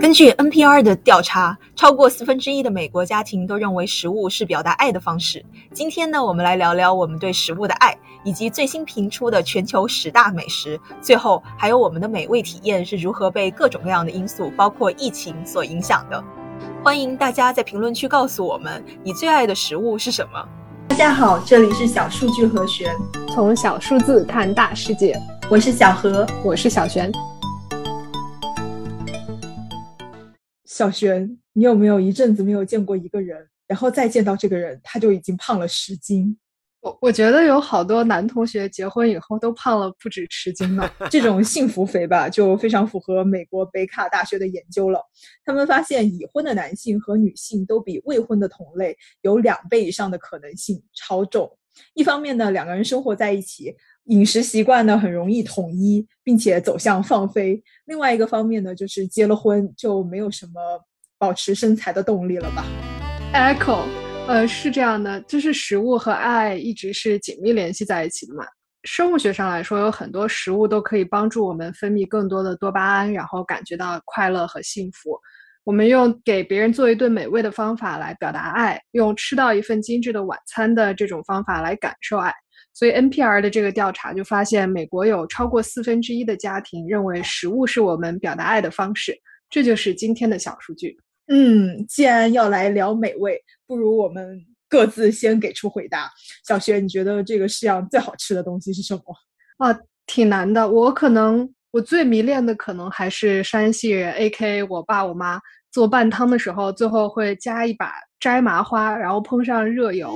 根据 NPR 的调查，超过四分之一的美国家庭都认为食物是表达爱的方式。今天呢，我们来聊聊我们对食物的爱，以及最新评出的全球十大美食。最后，还有我们的美味体验是如何被各种各样的因素，包括疫情所影响的。欢迎大家在评论区告诉我们，你最爱的食物是什么？大家好，这里是小数据和弦，从小数字看大世界。我是小何，我是小璇。小璇，你有没有一阵子没有见过一个人，然后再见到这个人，他就已经胖了十斤？我我觉得有好多男同学结婚以后都胖了不止十斤呢。这种幸福肥吧，就非常符合美国北卡大学的研究了。他们发现，已婚的男性和女性都比未婚的同类有两倍以上的可能性超重。一方面呢，两个人生活在一起。饮食习惯呢很容易统一，并且走向放飞。另外一个方面呢，就是结了婚就没有什么保持身材的动力了吧？Echo，呃，是这样的，就是食物和爱一直是紧密联系在一起的嘛。生物学上来说，有很多食物都可以帮助我们分泌更多的多巴胺，然后感觉到快乐和幸福。我们用给别人做一顿美味的方法来表达爱，用吃到一份精致的晚餐的这种方法来感受爱。所以 NPR 的这个调查就发现，美国有超过四分之一的家庭认为食物是我们表达爱的方式。这就是今天的小数据。嗯，既然要来聊美味，不如我们各自先给出回答。小学，你觉得这个世上最好吃的东西是什么？啊，挺难的。我可能我最迷恋的可能还是山西人，AK 我爸我妈做拌汤的时候，最后会加一把摘麻花，然后烹上热油。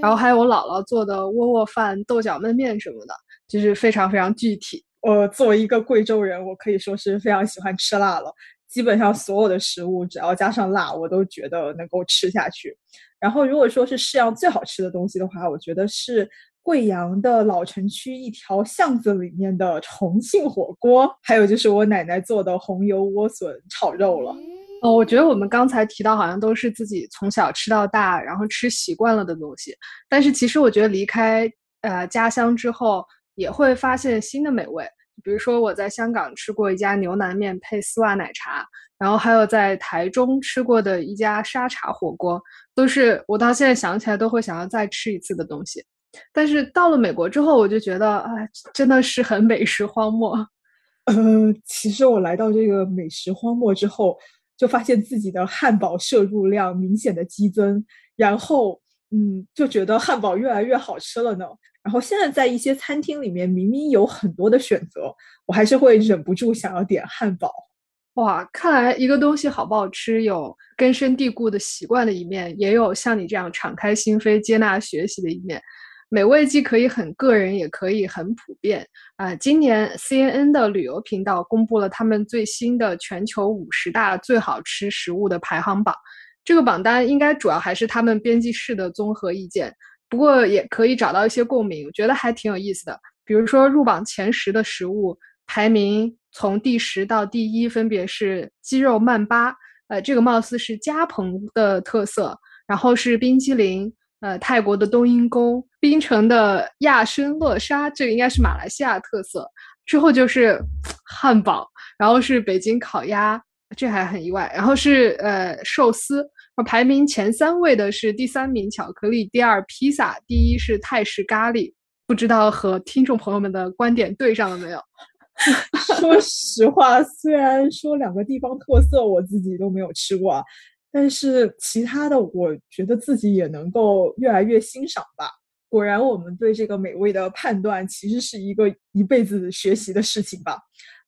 然后还有我姥姥做的窝窝饭、豆角焖面什么的，就是非常非常具体。我作为一个贵州人，我可以说是非常喜欢吃辣了。基本上所有的食物只要加上辣，我都觉得能够吃下去。然后如果说是世上最好吃的东西的话，我觉得是贵阳的老城区一条巷子里面的重庆火锅，还有就是我奶奶做的红油莴笋炒肉了。哦，我觉得我们刚才提到好像都是自己从小吃到大，然后吃习惯了的东西。但是其实我觉得离开呃家乡之后，也会发现新的美味。比如说我在香港吃过一家牛腩面配丝袜奶茶，然后还有在台中吃过的一家沙茶火锅，都是我到现在想起来都会想要再吃一次的东西。但是到了美国之后，我就觉得啊，真的是很美食荒漠。呃，其实我来到这个美食荒漠之后。就发现自己的汉堡摄入量明显的激增，然后嗯，就觉得汉堡越来越好吃了呢。然后现在在一些餐厅里面，明明有很多的选择，我还是会忍不住想要点汉堡。哇，看来一个东西好不好吃，有根深蒂固的习惯的一面，也有像你这样敞开心扉、接纳学习的一面。美味既可以很个人，也可以很普遍啊！今年 CNN 的旅游频道公布了他们最新的全球五十大最好吃食物的排行榜。这个榜单应该主要还是他们编辑室的综合意见，不过也可以找到一些共鸣，我觉得还挺有意思的。比如说入榜前十的食物排名，从第十到第一分别是鸡肉曼巴，呃，这个貌似是加蓬的特色，然后是冰激凌。呃，泰国的冬阴功、槟城的亚参乐沙，这个应该是马来西亚特色。之后就是汉堡，然后是北京烤鸭，这还很意外。然后是呃寿司，排名前三位的是第三名巧克力，第二披萨，第一是泰式咖喱。不知道和听众朋友们的观点对上了没有？说实话，虽然说两个地方特色我自己都没有吃过。但是其他的，我觉得自己也能够越来越欣赏吧。果然，我们对这个美味的判断，其实是一个一辈子学习的事情吧。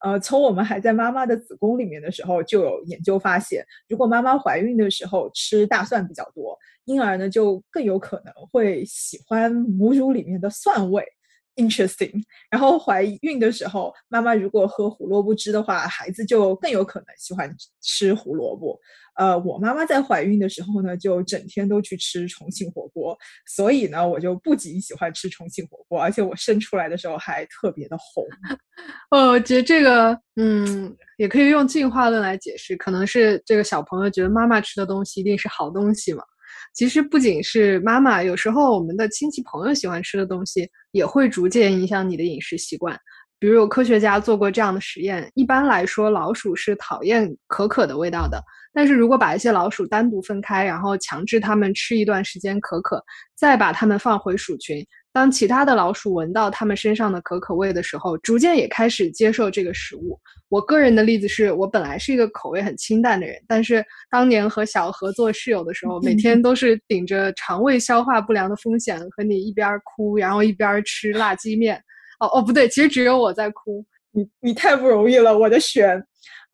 呃，从我们还在妈妈的子宫里面的时候，就有研究发现，如果妈妈怀孕的时候吃大蒜比较多，婴儿呢就更有可能会喜欢母乳里面的蒜味。Interesting。然后怀孕的时候，妈妈如果喝胡萝卜汁的话，孩子就更有可能喜欢吃胡萝卜。呃，我妈妈在怀孕的时候呢，就整天都去吃重庆火锅，所以呢，我就不仅喜欢吃重庆火锅，而且我生出来的时候还特别的红。哦，我觉得这个，嗯，也可以用进化论来解释，可能是这个小朋友觉得妈妈吃的东西一定是好东西嘛。其实不仅是妈妈，有时候我们的亲戚朋友喜欢吃的东西，也会逐渐影响你的饮食习惯。比如有科学家做过这样的实验，一般来说老鼠是讨厌可可的味道的，但是如果把一些老鼠单独分开，然后强制它们吃一段时间可可，再把它们放回鼠群。当其他的老鼠闻到它们身上的可可味的时候，逐渐也开始接受这个食物。我个人的例子是我本来是一个口味很清淡的人，但是当年和小何做室友的时候，每天都是顶着肠胃消化不良的风险和你一边哭，然后一边吃辣鸡面。哦哦，不对，其实只有我在哭。你你太不容易了，我的选。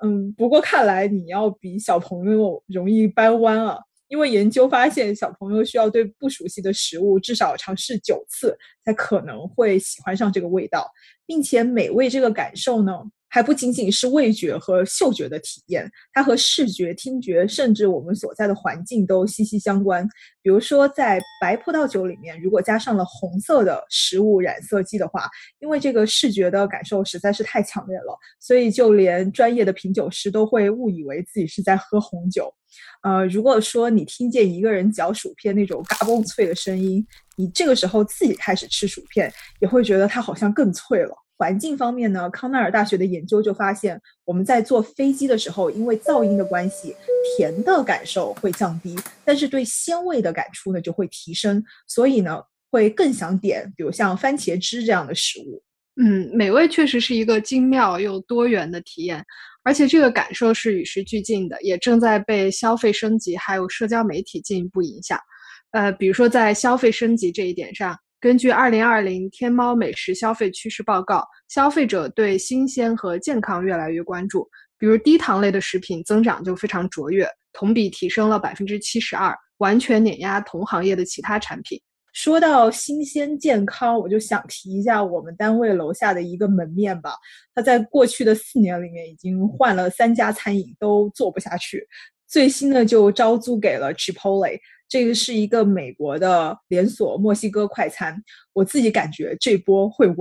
嗯，不过看来你要比小朋友容易掰弯啊。因为研究发现，小朋友需要对不熟悉的食物至少尝试九次，才可能会喜欢上这个味道，并且美味这个感受呢。还不仅仅是味觉和嗅觉的体验，它和视觉、听觉，甚至我们所在的环境都息息相关。比如说，在白葡萄酒里面，如果加上了红色的食物染色剂的话，因为这个视觉的感受实在是太强烈了，所以就连专业的品酒师都会误以为自己是在喝红酒。呃，如果说你听见一个人嚼薯片那种嘎嘣脆的声音，你这个时候自己开始吃薯片，也会觉得它好像更脆了。环境方面呢，康奈尔大学的研究就发现，我们在坐飞机的时候，因为噪音的关系，甜的感受会降低，但是对鲜味的感触呢就会提升，所以呢会更想点，比如像番茄汁这样的食物。嗯，美味确实是一个精妙又多元的体验，而且这个感受是与时俱进的，也正在被消费升级还有社交媒体进一步影响。呃，比如说在消费升级这一点上。根据二零二零天猫美食消费趋势报告，消费者对新鲜和健康越来越关注。比如低糖类的食品增长就非常卓越，同比提升了百分之七十二，完全碾压同行业的其他产品。说到新鲜健康，我就想提一下我们单位楼下的一个门面吧。他在过去的四年里面已经换了三家餐饮，都做不下去，最新的就招租给了 Chipotle。这个是一个美国的连锁墨西哥快餐，我自己感觉这波会稳，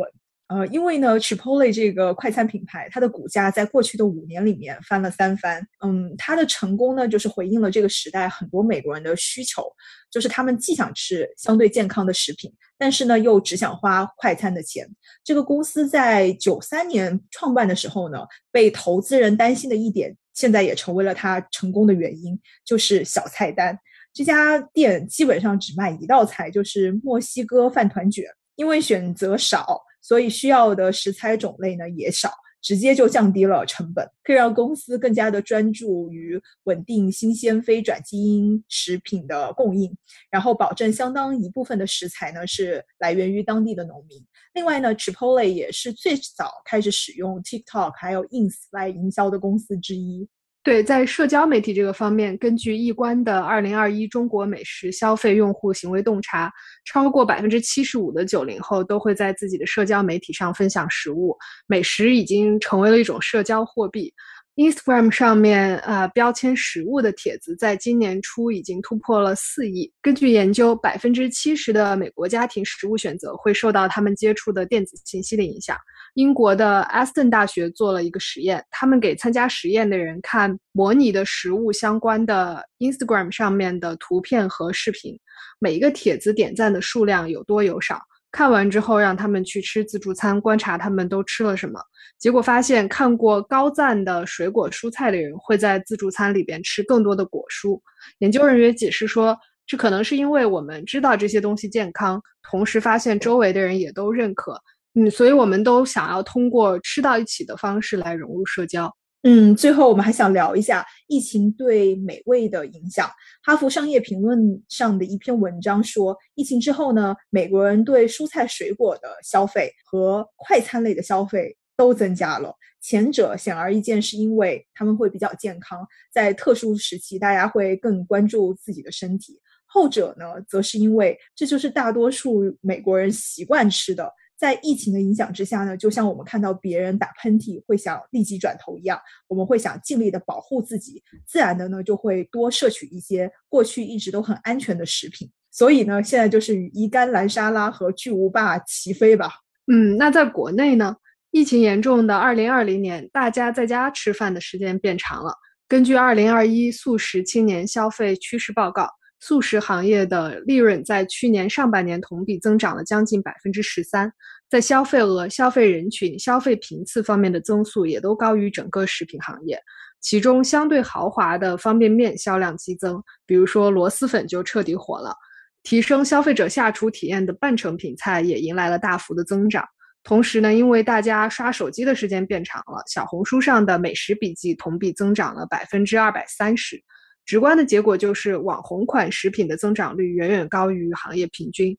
呃，因为呢，Chipotle 这个快餐品牌，它的股价在过去的五年里面翻了三番，嗯，它的成功呢，就是回应了这个时代很多美国人的需求，就是他们既想吃相对健康的食品，但是呢，又只想花快餐的钱。这个公司在九三年创办的时候呢，被投资人担心的一点，现在也成为了他成功的原因，就是小菜单。这家店基本上只卖一道菜，就是墨西哥饭团卷。因为选择少，所以需要的食材种类呢也少，直接就降低了成本，可以让公司更加的专注于稳定新鲜非转基因食品的供应，然后保证相当一部分的食材呢是来源于当地的农民。另外呢，Chipotle 也是最早开始使用 TikTok 还有 Ins 来营销的公司之一。对，在社交媒体这个方面，根据易观的二零二一中国美食消费用户行为洞察，超过百分之七十五的九零后都会在自己的社交媒体上分享食物，美食已经成为了一种社交货币。Instagram 上面啊，标签食物的帖子，在今年初已经突破了四亿。根据研究，百分之七十的美国家庭食物选择会受到他们接触的电子信息的影响。英国的 Aston 大学做了一个实验，他们给参加实验的人看模拟的食物相关的 Instagram 上面的图片和视频，每一个帖子点赞的数量有多有少。看完之后，让他们去吃自助餐，观察他们都吃了什么。结果发现，看过高赞的水果蔬菜的人会在自助餐里边吃更多的果蔬。研究人员解释说，这可能是因为我们知道这些东西健康，同时发现周围的人也都认可，嗯，所以我们都想要通过吃到一起的方式来融入社交。嗯，最后我们还想聊一下疫情对美味的影响。哈佛商业评论上的一篇文章说，疫情之后呢，美国人对蔬菜水果的消费和快餐类的消费都增加了。前者显而易见是因为他们会比较健康，在特殊时期大家会更关注自己的身体；后者呢，则是因为这就是大多数美国人习惯吃的。在疫情的影响之下呢，就像我们看到别人打喷嚏会想立即转头一样，我们会想尽力的保护自己，自然的呢就会多摄取一些过去一直都很安全的食品。所以呢，现在就是与鱼肝蓝沙拉和巨无霸齐飞吧。嗯，那在国内呢，疫情严重的二零二零年，大家在家吃饭的时间变长了。根据二零二一素食青年消费趋势报告。素食行业的利润在去年上半年同比增长了将近百分之十三，在消费额、消费人群、消费频次方面的增速也都高于整个食品行业。其中相对豪华的方便面销量激增，比如说螺蛳粉就彻底火了。提升消费者下厨体验的半成品菜也迎来了大幅的增长。同时呢，因为大家刷手机的时间变长了，小红书上的美食笔记同比增长了百分之二百三十。直观的结果就是网红款食品的增长率远远高于行业平均。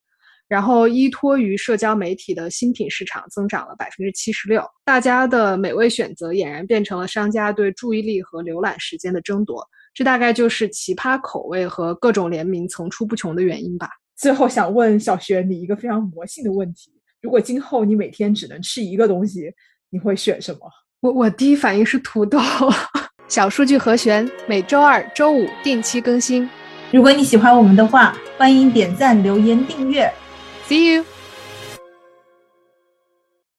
然后依托于社交媒体的新品市场增长了百分之七十六。大家的美味选择俨然变成了商家对注意力和浏览时间的争夺。这大概就是奇葩口味和各种联名层出不穷的原因吧。最后想问小璇你一个非常魔性的问题。如果今后你每天只能吃一个东西，你会选什么？我我第一反应是土豆。小数据和弦每周二、周五定期更新。如果你喜欢我们的话，欢迎点赞、留言、订阅。See you.